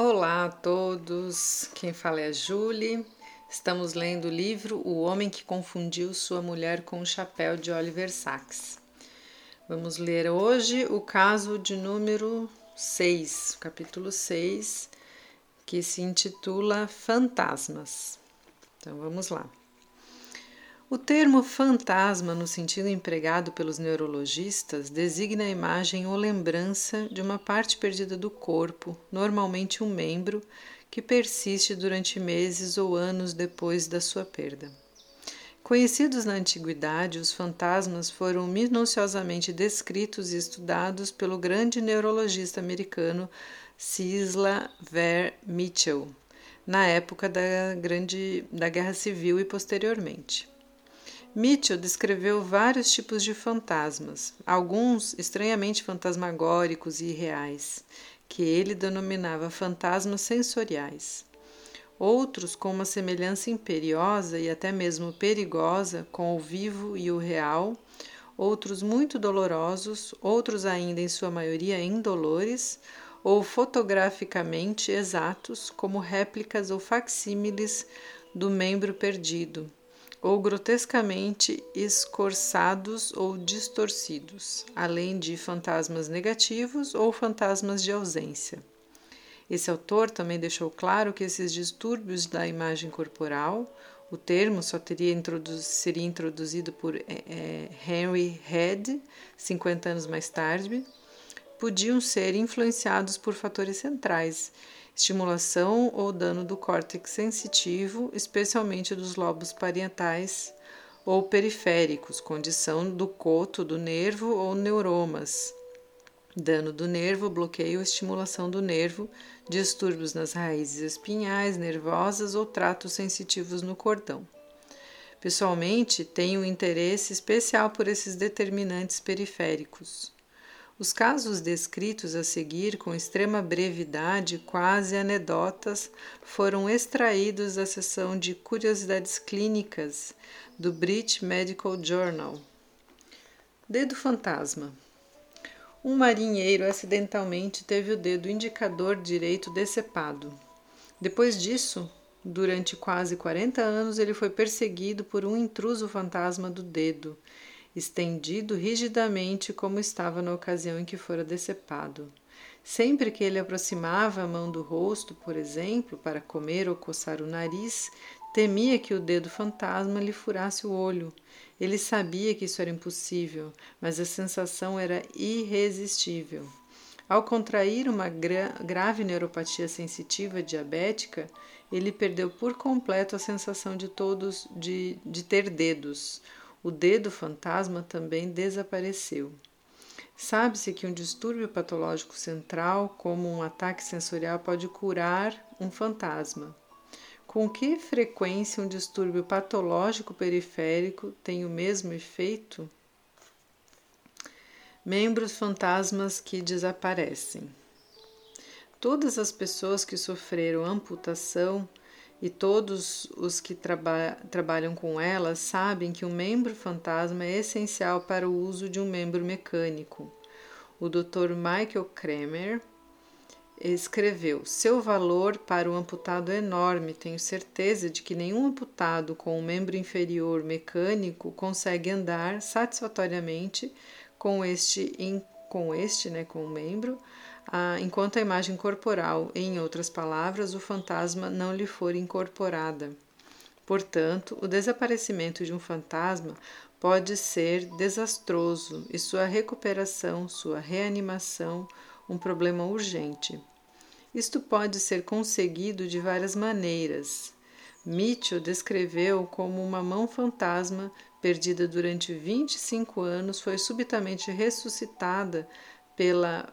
Olá a todos, quem fala é a Julie. Estamos lendo o livro O Homem que Confundiu Sua Mulher com o Chapéu de Oliver Sacks. Vamos ler hoje o caso de número 6, capítulo 6, que se intitula Fantasmas. Então vamos lá. O termo fantasma, no sentido empregado pelos neurologistas, designa a imagem ou lembrança de uma parte perdida do corpo, normalmente um membro, que persiste durante meses ou anos depois da sua perda. Conhecidos na antiguidade, os fantasmas foram minuciosamente descritos e estudados pelo grande neurologista americano Cisla Ver Mitchell, na época da, grande, da Guerra Civil e posteriormente. Mitchell descreveu vários tipos de fantasmas, alguns estranhamente fantasmagóricos e irreais, que ele denominava fantasmas sensoriais. Outros com uma semelhança imperiosa e até mesmo perigosa com o vivo e o real, outros muito dolorosos, outros ainda em sua maioria indolores, ou fotograficamente exatos, como réplicas ou facsímiles do membro perdido, ou grotescamente escorçados ou distorcidos, além de fantasmas negativos ou fantasmas de ausência. Esse autor também deixou claro que esses distúrbios da imagem corporal, o termo só teria seria introduzido por é, Henry Head, 50 anos mais tarde, podiam ser influenciados por fatores centrais, estimulação ou dano do córtex sensitivo, especialmente dos lobos parietais ou periféricos, condição do coto do nervo ou neuromas, dano do nervo, bloqueio ou estimulação do nervo, distúrbios nas raízes espinhais, nervosas ou tratos sensitivos no cordão. Pessoalmente, tenho interesse especial por esses determinantes periféricos. Os casos descritos a seguir, com extrema brevidade, quase anedotas, foram extraídos da seção de curiosidades clínicas do British Medical Journal. Dedo fantasma. Um marinheiro acidentalmente teve o dedo indicador direito decepado. Depois disso, durante quase 40 anos, ele foi perseguido por um intruso fantasma do dedo estendido rigidamente como estava na ocasião em que fora decepado. Sempre que ele aproximava a mão do rosto, por exemplo, para comer ou coçar o nariz, temia que o dedo fantasma lhe furasse o olho. Ele sabia que isso era impossível, mas a sensação era irresistível. Ao contrair uma gra grave neuropatia sensitiva diabética, ele perdeu por completo a sensação de todos de, de ter dedos. O dedo fantasma também desapareceu. Sabe-se que um distúrbio patológico central, como um ataque sensorial, pode curar um fantasma. Com que frequência um distúrbio patológico periférico tem o mesmo efeito? Membros fantasmas que desaparecem. Todas as pessoas que sofreram amputação e todos os que traba trabalham com ela sabem que um membro fantasma é essencial para o uso de um membro mecânico. O Dr. Michael Kramer escreveu: Seu valor para o amputado é enorme. Tenho certeza de que nenhum amputado com um membro inferior mecânico consegue andar satisfatoriamente com este, com este, né, com o membro ah, enquanto a imagem corporal, em outras palavras, o fantasma não lhe for incorporada. Portanto, o desaparecimento de um fantasma pode ser desastroso e sua recuperação, sua reanimação, um problema urgente. Isto pode ser conseguido de várias maneiras. Mitchell descreveu como uma mão fantasma perdida durante 25 anos foi subitamente ressuscitada pela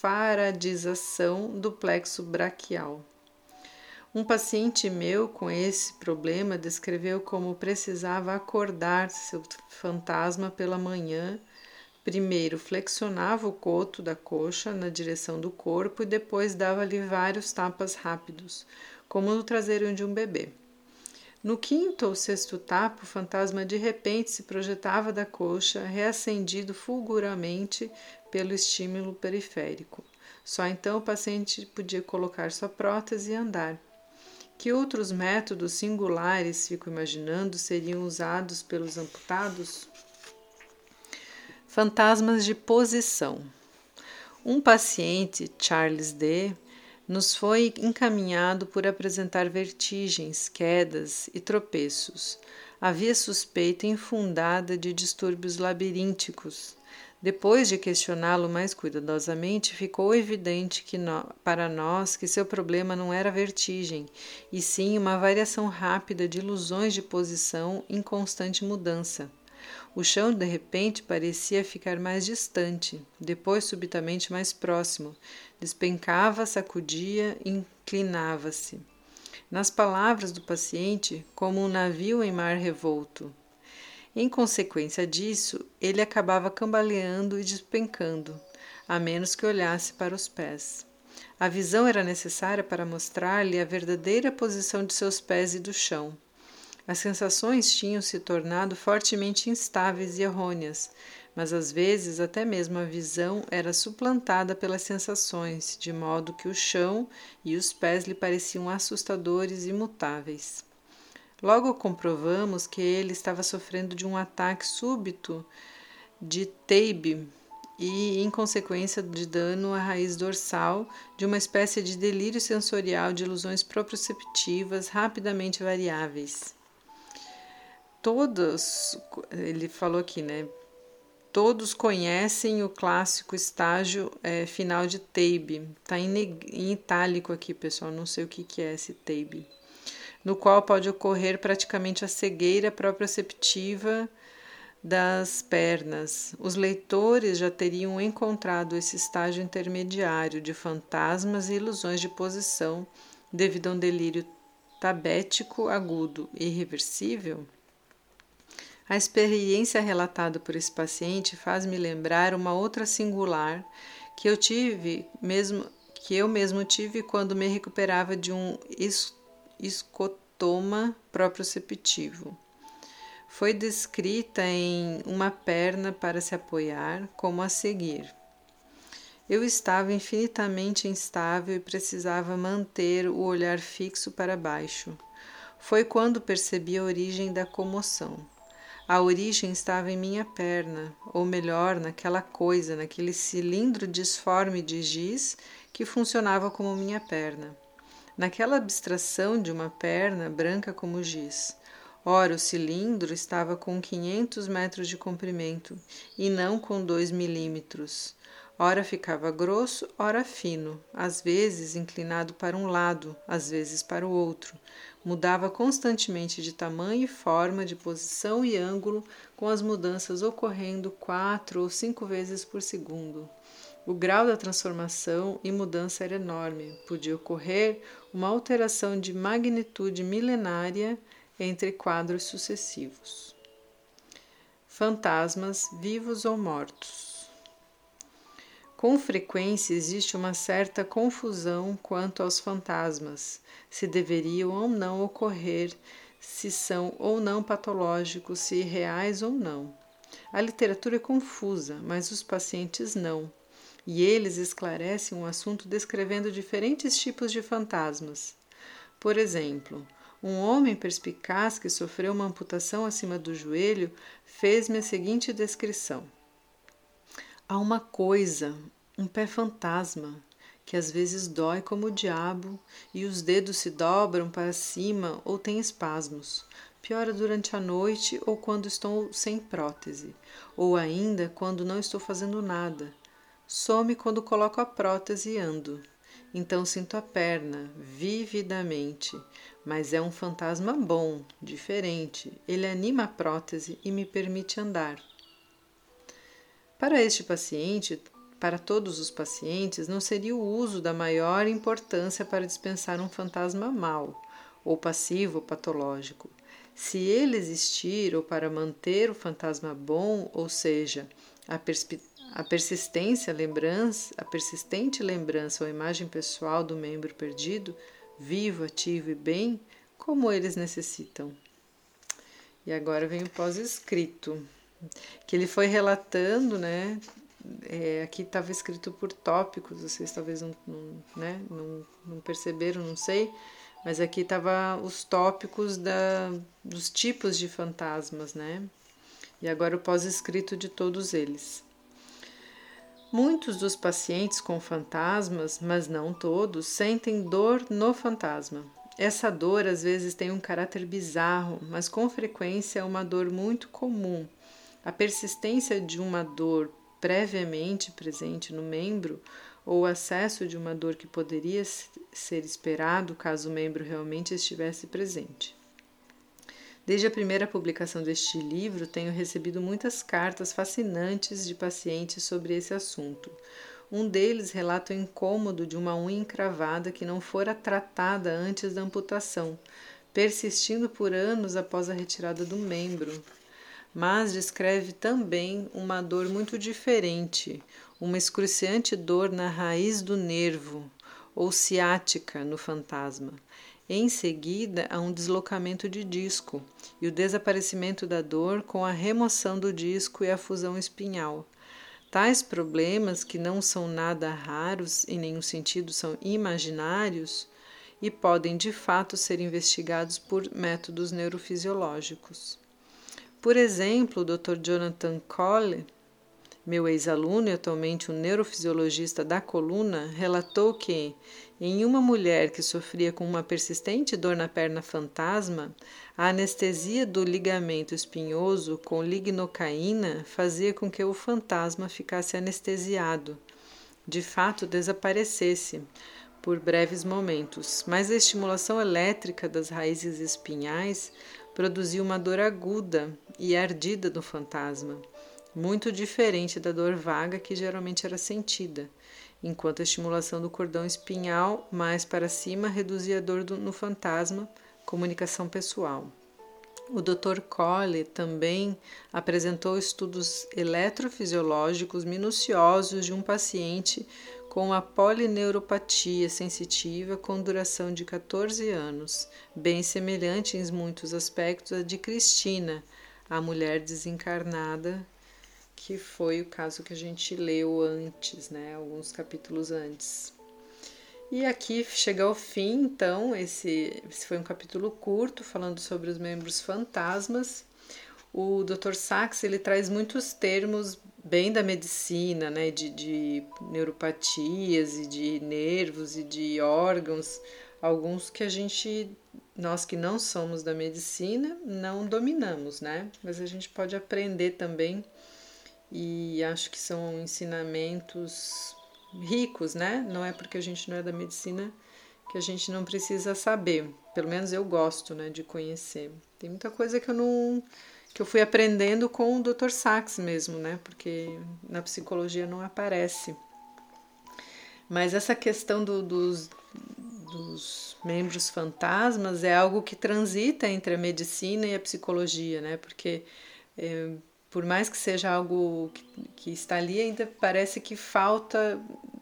faradização do plexo braquial. Um paciente meu com esse problema descreveu como precisava acordar seu fantasma pela manhã. Primeiro flexionava o coto da coxa na direção do corpo e depois dava-lhe vários tapas rápidos, como no traseiro de um bebê. No quinto ou sexto tapa, o fantasma de repente se projetava da coxa, reacendido fulguramente pelo estímulo periférico. Só então o paciente podia colocar sua prótese e andar. Que outros métodos singulares, fico imaginando, seriam usados pelos amputados? Fantasmas de posição. Um paciente, Charles D., nos foi encaminhado por apresentar vertigens, quedas e tropeços. Havia suspeita infundada de distúrbios labirínticos. Depois de questioná-lo mais cuidadosamente, ficou evidente que no, para nós que seu problema não era vertigem, e sim uma variação rápida de ilusões de posição em constante mudança. O chão de repente parecia ficar mais distante, depois subitamente mais próximo. Despencava, sacudia, inclinava-se. Nas palavras do paciente, como um navio em mar revolto. Em consequência disso, ele acabava cambaleando e despencando, a menos que olhasse para os pés. A visão era necessária para mostrar-lhe a verdadeira posição de seus pés e do chão. As sensações tinham se tornado fortemente instáveis e errôneas, mas às vezes até mesmo a visão era suplantada pelas sensações, de modo que o chão e os pés lhe pareciam assustadores e imutáveis. Logo comprovamos que ele estava sofrendo de um ataque súbito de TEIB e, em consequência de dano à raiz dorsal, de uma espécie de delírio sensorial de ilusões proprioceptivas rapidamente variáveis todos, ele falou aqui, né? Todos conhecem o clássico estágio é, final de Tabe. Está em, em, itálico aqui, pessoal, não sei o que, que é esse Tabe. No qual pode ocorrer praticamente a cegueira proprioceptiva das pernas. Os leitores já teriam encontrado esse estágio intermediário de fantasmas e ilusões de posição devido a um delírio tabético agudo e irreversível a experiência relatada por esse paciente faz-me lembrar uma outra singular que eu tive mesmo que eu mesmo tive quando me recuperava de um escotoma proprioceptivo. Foi descrita em uma perna para se apoiar, como a seguir. Eu estava infinitamente instável e precisava manter o olhar fixo para baixo. Foi quando percebi a origem da comoção. A origem estava em minha perna, ou melhor, naquela coisa, naquele cilindro disforme de giz que funcionava como minha perna. Naquela abstração de uma perna branca como giz. Ora, o cilindro estava com 500 metros de comprimento e não com 2 milímetros. Ora ficava grosso, ora fino, às vezes inclinado para um lado, às vezes para o outro, mudava constantemente de tamanho e forma, de posição e ângulo, com as mudanças ocorrendo quatro ou cinco vezes por segundo. O grau da transformação e mudança era enorme. Podia ocorrer uma alteração de magnitude milenária entre quadros sucessivos. Fantasmas vivos ou mortos. Com frequência existe uma certa confusão quanto aos fantasmas, se deveriam ou não ocorrer, se são ou não patológicos, se reais ou não. A literatura é confusa, mas os pacientes não, e eles esclarecem um assunto descrevendo diferentes tipos de fantasmas. Por exemplo, um homem perspicaz que sofreu uma amputação acima do joelho fez-me a seguinte descrição. Há uma coisa, um pé fantasma, que às vezes dói como o diabo e os dedos se dobram para cima ou têm espasmos. Piora durante a noite ou quando estou sem prótese, ou ainda quando não estou fazendo nada. Some quando coloco a prótese e ando. Então sinto a perna vividamente, mas é um fantasma bom, diferente. Ele anima a prótese e me permite andar. Para este paciente, para todos os pacientes, não seria o uso da maior importância para dispensar um fantasma mau, ou passivo ou patológico. Se ele existir, ou para manter o fantasma bom, ou seja, a, a persistência, a lembrança, a persistente lembrança ou imagem pessoal do membro perdido, vivo, ativo e bem, como eles necessitam. E agora vem o pós-escrito, que ele foi relatando, né, é, aqui estava escrito por tópicos, vocês talvez não, não, né, não, não perceberam, não sei, mas aqui estava os tópicos da, dos tipos de fantasmas, né? E agora o pós-escrito de todos eles. Muitos dos pacientes com fantasmas, mas não todos, sentem dor no fantasma. Essa dor às vezes tem um caráter bizarro, mas com frequência é uma dor muito comum. A persistência de uma dor previamente presente no membro ou o acesso de uma dor que poderia ser esperado caso o membro realmente estivesse presente. Desde a primeira publicação deste livro, tenho recebido muitas cartas fascinantes de pacientes sobre esse assunto. Um deles relata o incômodo de uma unha encravada que não fora tratada antes da amputação, persistindo por anos após a retirada do membro. Mas descreve também uma dor muito diferente, uma excruciante dor na raiz do nervo, ou ciática no fantasma em seguida, há um deslocamento de disco e o desaparecimento da dor com a remoção do disco e a fusão espinhal. Tais problemas, que não são nada raros, em nenhum sentido são imaginários, e podem de fato ser investigados por métodos neurofisiológicos. Por exemplo, o Dr. Jonathan Cole meu ex-aluno e atualmente um neurofisiologista da coluna relatou que, em uma mulher que sofria com uma persistente dor na perna fantasma, a anestesia do ligamento espinhoso com lignocaína fazia com que o fantasma ficasse anestesiado, de fato desaparecesse por breves momentos, mas a estimulação elétrica das raízes espinhais produzia uma dor aguda e ardida no fantasma muito diferente da dor vaga que geralmente era sentida, enquanto a estimulação do cordão espinhal mais para cima reduzia a dor do, no fantasma, comunicação pessoal. O Dr. Cole também apresentou estudos eletrofisiológicos minuciosos de um paciente com uma polineuropatia sensitiva com duração de 14 anos, bem semelhante em muitos aspectos à de Cristina, a mulher desencarnada que foi o caso que a gente leu antes, né, alguns capítulos antes. E aqui chega ao fim, então, esse, esse foi um capítulo curto falando sobre os membros fantasmas. O Dr. Sachs ele traz muitos termos bem da medicina, né, de, de neuropatias e de nervos e de órgãos, alguns que a gente, nós que não somos da medicina, não dominamos, né, mas a gente pode aprender também e acho que são ensinamentos ricos, né? Não é porque a gente não é da medicina que a gente não precisa saber. Pelo menos eu gosto, né, de conhecer. Tem muita coisa que eu não que eu fui aprendendo com o Dr. Sachs mesmo, né? Porque na psicologia não aparece. Mas essa questão do, dos, dos membros fantasmas é algo que transita entre a medicina e a psicologia, né? Porque é, por mais que seja algo que, que, está ali, ainda parece que falta,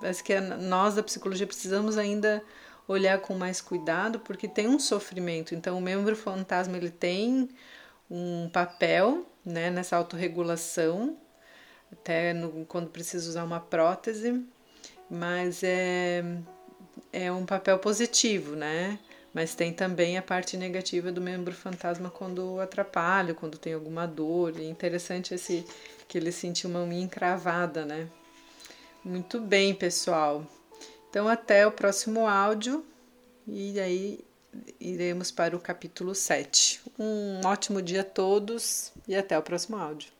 parece que nós da psicologia precisamos ainda olhar com mais cuidado, porque tem um sofrimento. Então, o membro fantasma ele tem um papel né, nessa autorregulação, até no, quando precisa usar uma prótese, mas é, é um papel positivo, né? Mas tem também a parte negativa do membro fantasma quando atrapalha, quando tem alguma dor. E é interessante esse que ele sentiu uma unha encravada, né? Muito bem, pessoal. Então até o próximo áudio e aí iremos para o capítulo 7. Um ótimo dia a todos e até o próximo áudio.